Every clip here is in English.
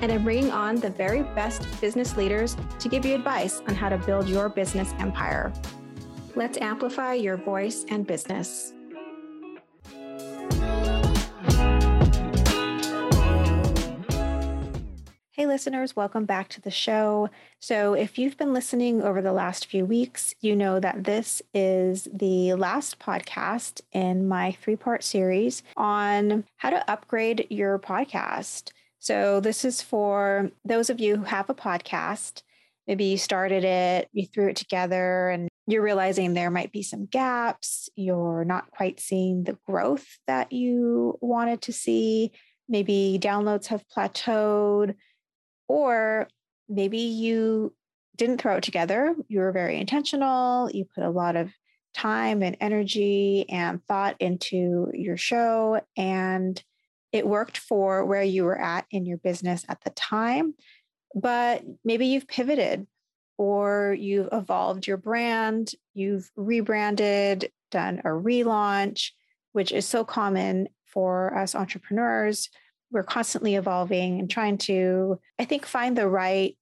and I'm bringing on the very best business leaders to give you advice on how to build your business empire. Let's amplify your voice and business. Hey, listeners, welcome back to the show. So, if you've been listening over the last few weeks, you know that this is the last podcast in my three part series on how to upgrade your podcast. So, this is for those of you who have a podcast. Maybe you started it, you threw it together, and you're realizing there might be some gaps. You're not quite seeing the growth that you wanted to see. Maybe downloads have plateaued, or maybe you didn't throw it together. You were very intentional. You put a lot of time and energy and thought into your show, and it worked for where you were at in your business at the time, but maybe you've pivoted or you've evolved your brand, you've rebranded, done a relaunch, which is so common for us entrepreneurs. We're constantly evolving and trying to, I think, find the right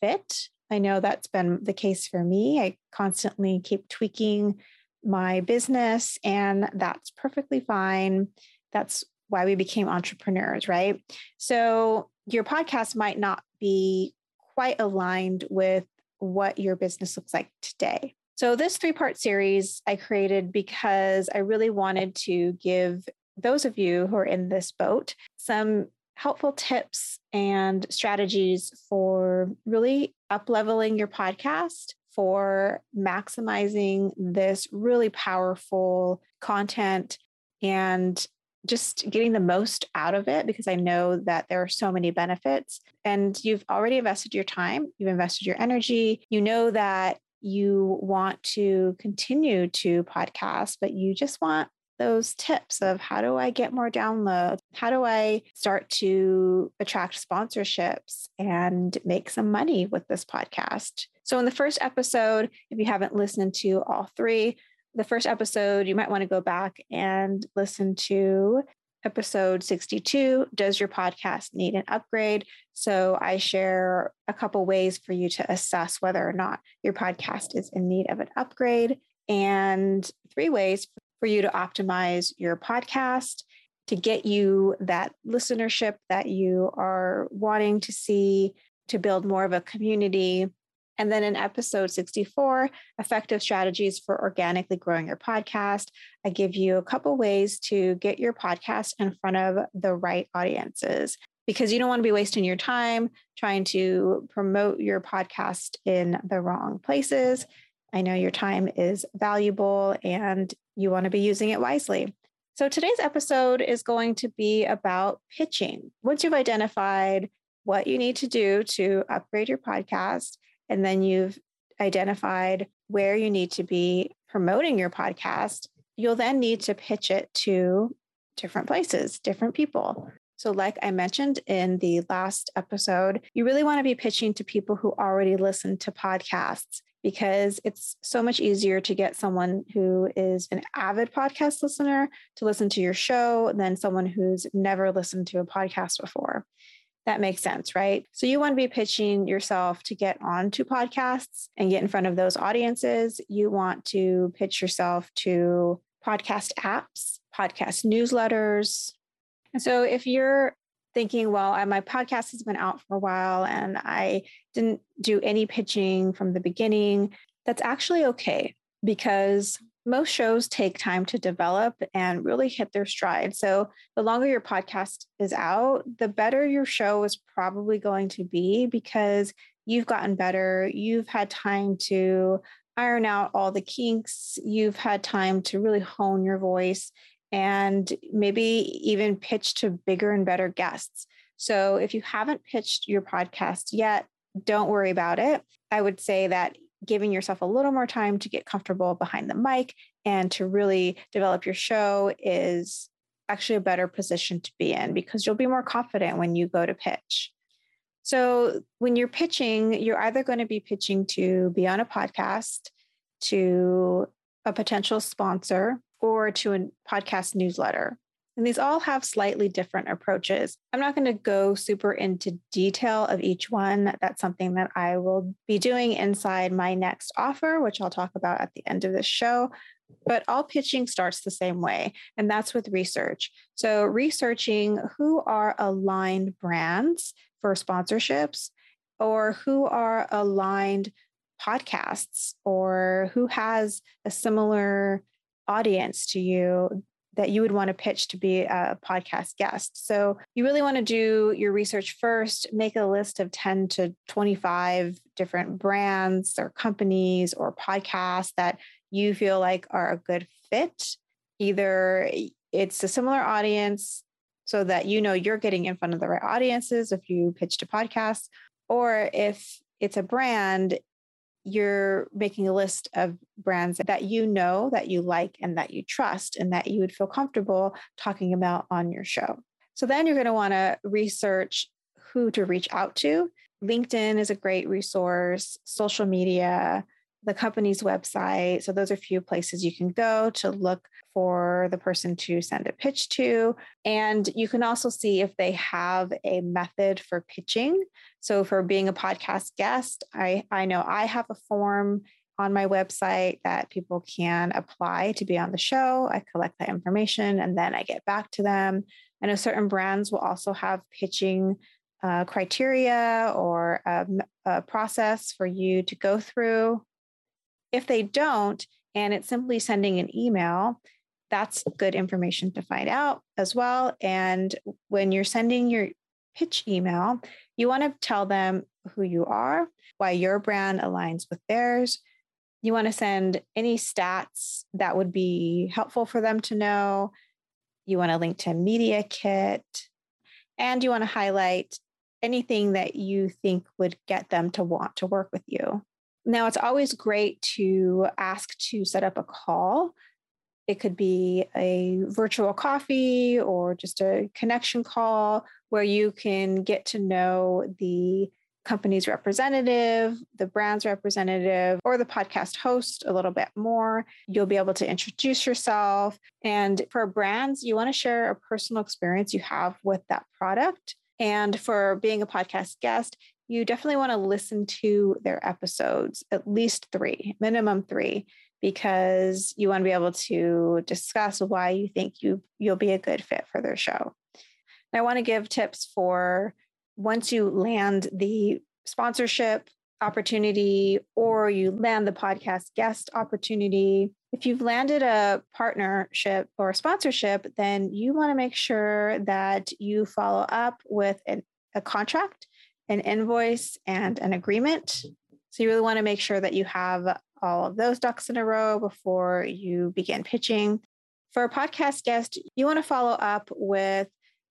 fit. I know that's been the case for me. I constantly keep tweaking my business, and that's perfectly fine. That's why we became entrepreneurs, right? So your podcast might not be quite aligned with what your business looks like today. So, this three part series I created because I really wanted to give those of you who are in this boat some helpful tips and strategies for really up leveling your podcast, for maximizing this really powerful content and just getting the most out of it because I know that there are so many benefits. And you've already invested your time, you've invested your energy. You know that you want to continue to podcast, but you just want those tips of how do I get more downloads? How do I start to attract sponsorships and make some money with this podcast? So, in the first episode, if you haven't listened to all three, the first episode, you might want to go back and listen to episode 62 Does your podcast need an upgrade? So I share a couple ways for you to assess whether or not your podcast is in need of an upgrade, and three ways for you to optimize your podcast to get you that listenership that you are wanting to see, to build more of a community and then in episode 64, effective strategies for organically growing your podcast, I give you a couple ways to get your podcast in front of the right audiences because you don't want to be wasting your time trying to promote your podcast in the wrong places. I know your time is valuable and you want to be using it wisely. So today's episode is going to be about pitching. Once you've identified what you need to do to upgrade your podcast, and then you've identified where you need to be promoting your podcast, you'll then need to pitch it to different places, different people. So, like I mentioned in the last episode, you really want to be pitching to people who already listen to podcasts because it's so much easier to get someone who is an avid podcast listener to listen to your show than someone who's never listened to a podcast before that makes sense, right? So you want to be pitching yourself to get onto podcasts and get in front of those audiences. You want to pitch yourself to podcast apps, podcast newsletters. And so if you're thinking, well, my podcast has been out for a while and I didn't do any pitching from the beginning, that's actually okay because most shows take time to develop and really hit their stride. So, the longer your podcast is out, the better your show is probably going to be because you've gotten better. You've had time to iron out all the kinks. You've had time to really hone your voice and maybe even pitch to bigger and better guests. So, if you haven't pitched your podcast yet, don't worry about it. I would say that giving yourself a little more time to get comfortable behind the mic and to really develop your show is actually a better position to be in because you'll be more confident when you go to pitch. So, when you're pitching, you're either going to be pitching to be on a podcast, to a potential sponsor, or to a podcast newsletter. And these all have slightly different approaches. I'm not going to go super into detail of each one. That's something that I will be doing inside my next offer, which I'll talk about at the end of this show. But all pitching starts the same way, and that's with research. So, researching who are aligned brands for sponsorships or who are aligned podcasts or who has a similar audience to you that you would want to pitch to be a podcast guest. So you really want to do your research first, make a list of 10 to 25 different brands or companies or podcasts that you feel like are a good fit. Either it's a similar audience so that you know you're getting in front of the right audiences if you pitch to podcasts, or if it's a brand, you're making a list of brands that you know that you like and that you trust and that you would feel comfortable talking about on your show. So then you're going to want to research who to reach out to. LinkedIn is a great resource, social media, the company's website. So those are a few places you can go to look for the person to send a pitch to. And you can also see if they have a method for pitching. So for being a podcast guest, I, I know I have a form on my website that people can apply to be on the show. I collect that information and then I get back to them. I know certain brands will also have pitching uh, criteria or a, a process for you to go through. If they don't, and it's simply sending an email, that's good information to find out as well. And when you're sending your pitch email, you want to tell them who you are, why your brand aligns with theirs. You want to send any stats that would be helpful for them to know. You want to link to a Media Kit, and you want to highlight anything that you think would get them to want to work with you. Now, it's always great to ask to set up a call. It could be a virtual coffee or just a connection call where you can get to know the company's representative, the brand's representative, or the podcast host a little bit more. You'll be able to introduce yourself. And for brands, you want to share a personal experience you have with that product. And for being a podcast guest, you definitely want to listen to their episodes, at least three, minimum three, because you want to be able to discuss why you think you you'll be a good fit for their show. And I want to give tips for once you land the sponsorship opportunity or you land the podcast guest opportunity. If you've landed a partnership or a sponsorship, then you want to make sure that you follow up with an, a contract an invoice and an agreement. So you really want to make sure that you have all of those ducks in a row before you begin pitching. For a podcast guest, you want to follow up with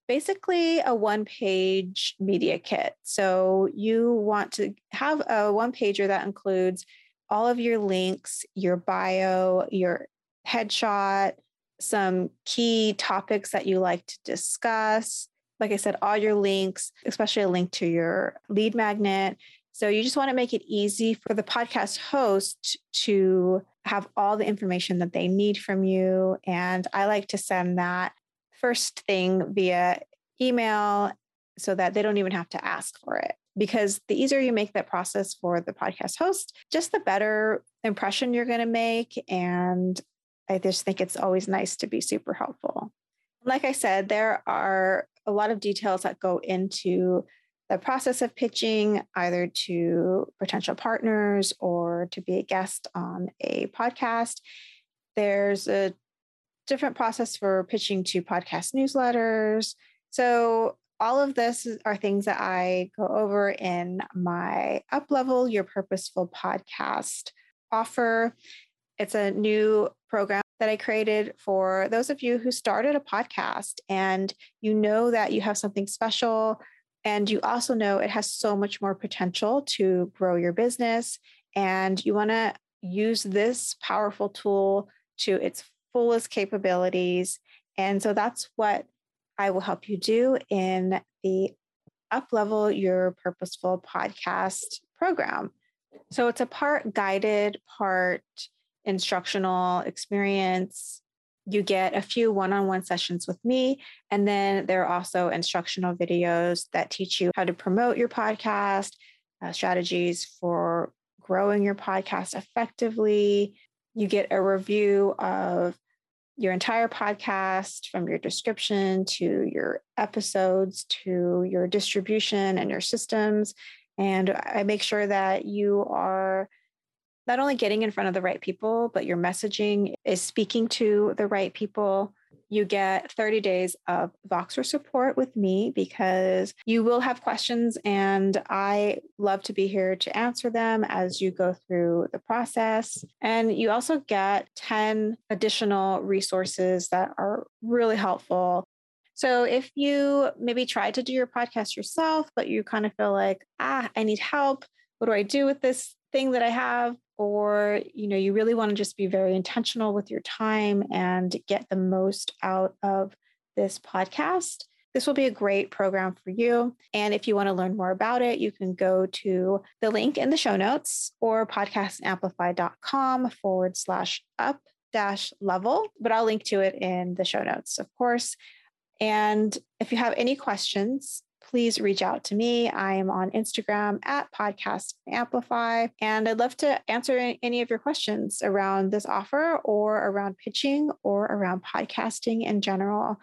basically a one page media kit. So you want to have a one pager that includes all of your links, your bio, your headshot, some key topics that you like to discuss, like I said, all your links, especially a link to your lead magnet. So you just want to make it easy for the podcast host to have all the information that they need from you. And I like to send that first thing via email so that they don't even have to ask for it. Because the easier you make that process for the podcast host, just the better impression you're going to make. And I just think it's always nice to be super helpful. Like I said, there are a lot of details that go into the process of pitching either to potential partners or to be a guest on a podcast. There's a different process for pitching to podcast newsletters. So, all of this are things that I go over in my Uplevel Your Purposeful podcast offer. It's a new program that I created for those of you who started a podcast and you know that you have something special and you also know it has so much more potential to grow your business and you want to use this powerful tool to its fullest capabilities. And so that's what I will help you do in the Uplevel Your Purposeful podcast program. So it's a part guided, part instructional experience. You get a few one on one sessions with me. And then there are also instructional videos that teach you how to promote your podcast, uh, strategies for growing your podcast effectively. You get a review of your entire podcast from your description to your episodes to your distribution and your systems. And I make sure that you are not only getting in front of the right people, but your messaging is speaking to the right people. You get 30 days of Voxer support with me because you will have questions, and I love to be here to answer them as you go through the process. And you also get 10 additional resources that are really helpful so if you maybe tried to do your podcast yourself, but you kind of feel like, ah, I need help. What do I do with this thing that I have? Or, you know, you really want to just be very intentional with your time and get the most out of this podcast. This will be a great program for you. And if you want to learn more about it, you can go to the link in the show notes or podcastamplify.com forward slash up dash level, but I'll link to it in the show notes, of course. And if you have any questions, please reach out to me. I am on Instagram at Podcast Amplify, and I'd love to answer any of your questions around this offer or around pitching or around podcasting in general.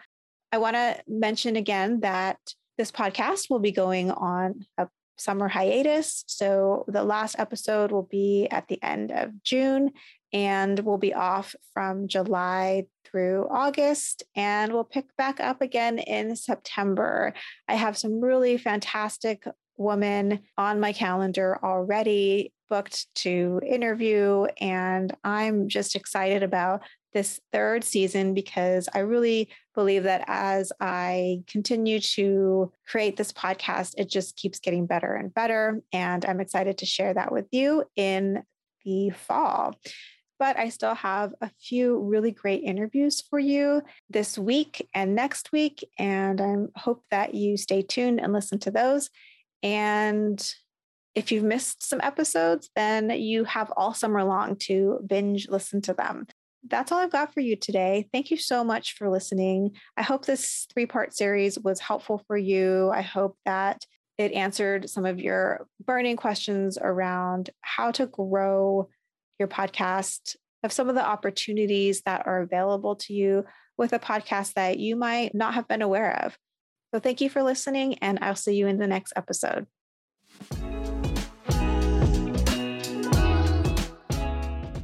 I want to mention again that this podcast will be going on a summer hiatus. So the last episode will be at the end of June, and we'll be off from July through August, and we'll pick back up again in September. I have some really fantastic women on my calendar already booked to interview, and I'm just excited about this third season because I really believe that as I continue to create this podcast, it just keeps getting better and better. And I'm excited to share that with you in the fall but I still have a few really great interviews for you this week and next week. And I hope that you stay tuned and listen to those. And if you've missed some episodes, then you have all summer long to binge listen to them. That's all I've got for you today. Thank you so much for listening. I hope this three part series was helpful for you. I hope that it answered some of your burning questions around how to grow your podcast, of some of the opportunities that are available to you with a podcast that you might not have been aware of. So, thank you for listening, and I'll see you in the next episode.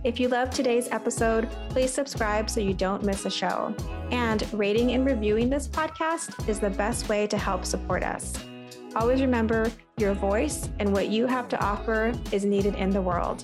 If you love today's episode, please subscribe so you don't miss a show. And rating and reviewing this podcast is the best way to help support us. Always remember your voice and what you have to offer is needed in the world.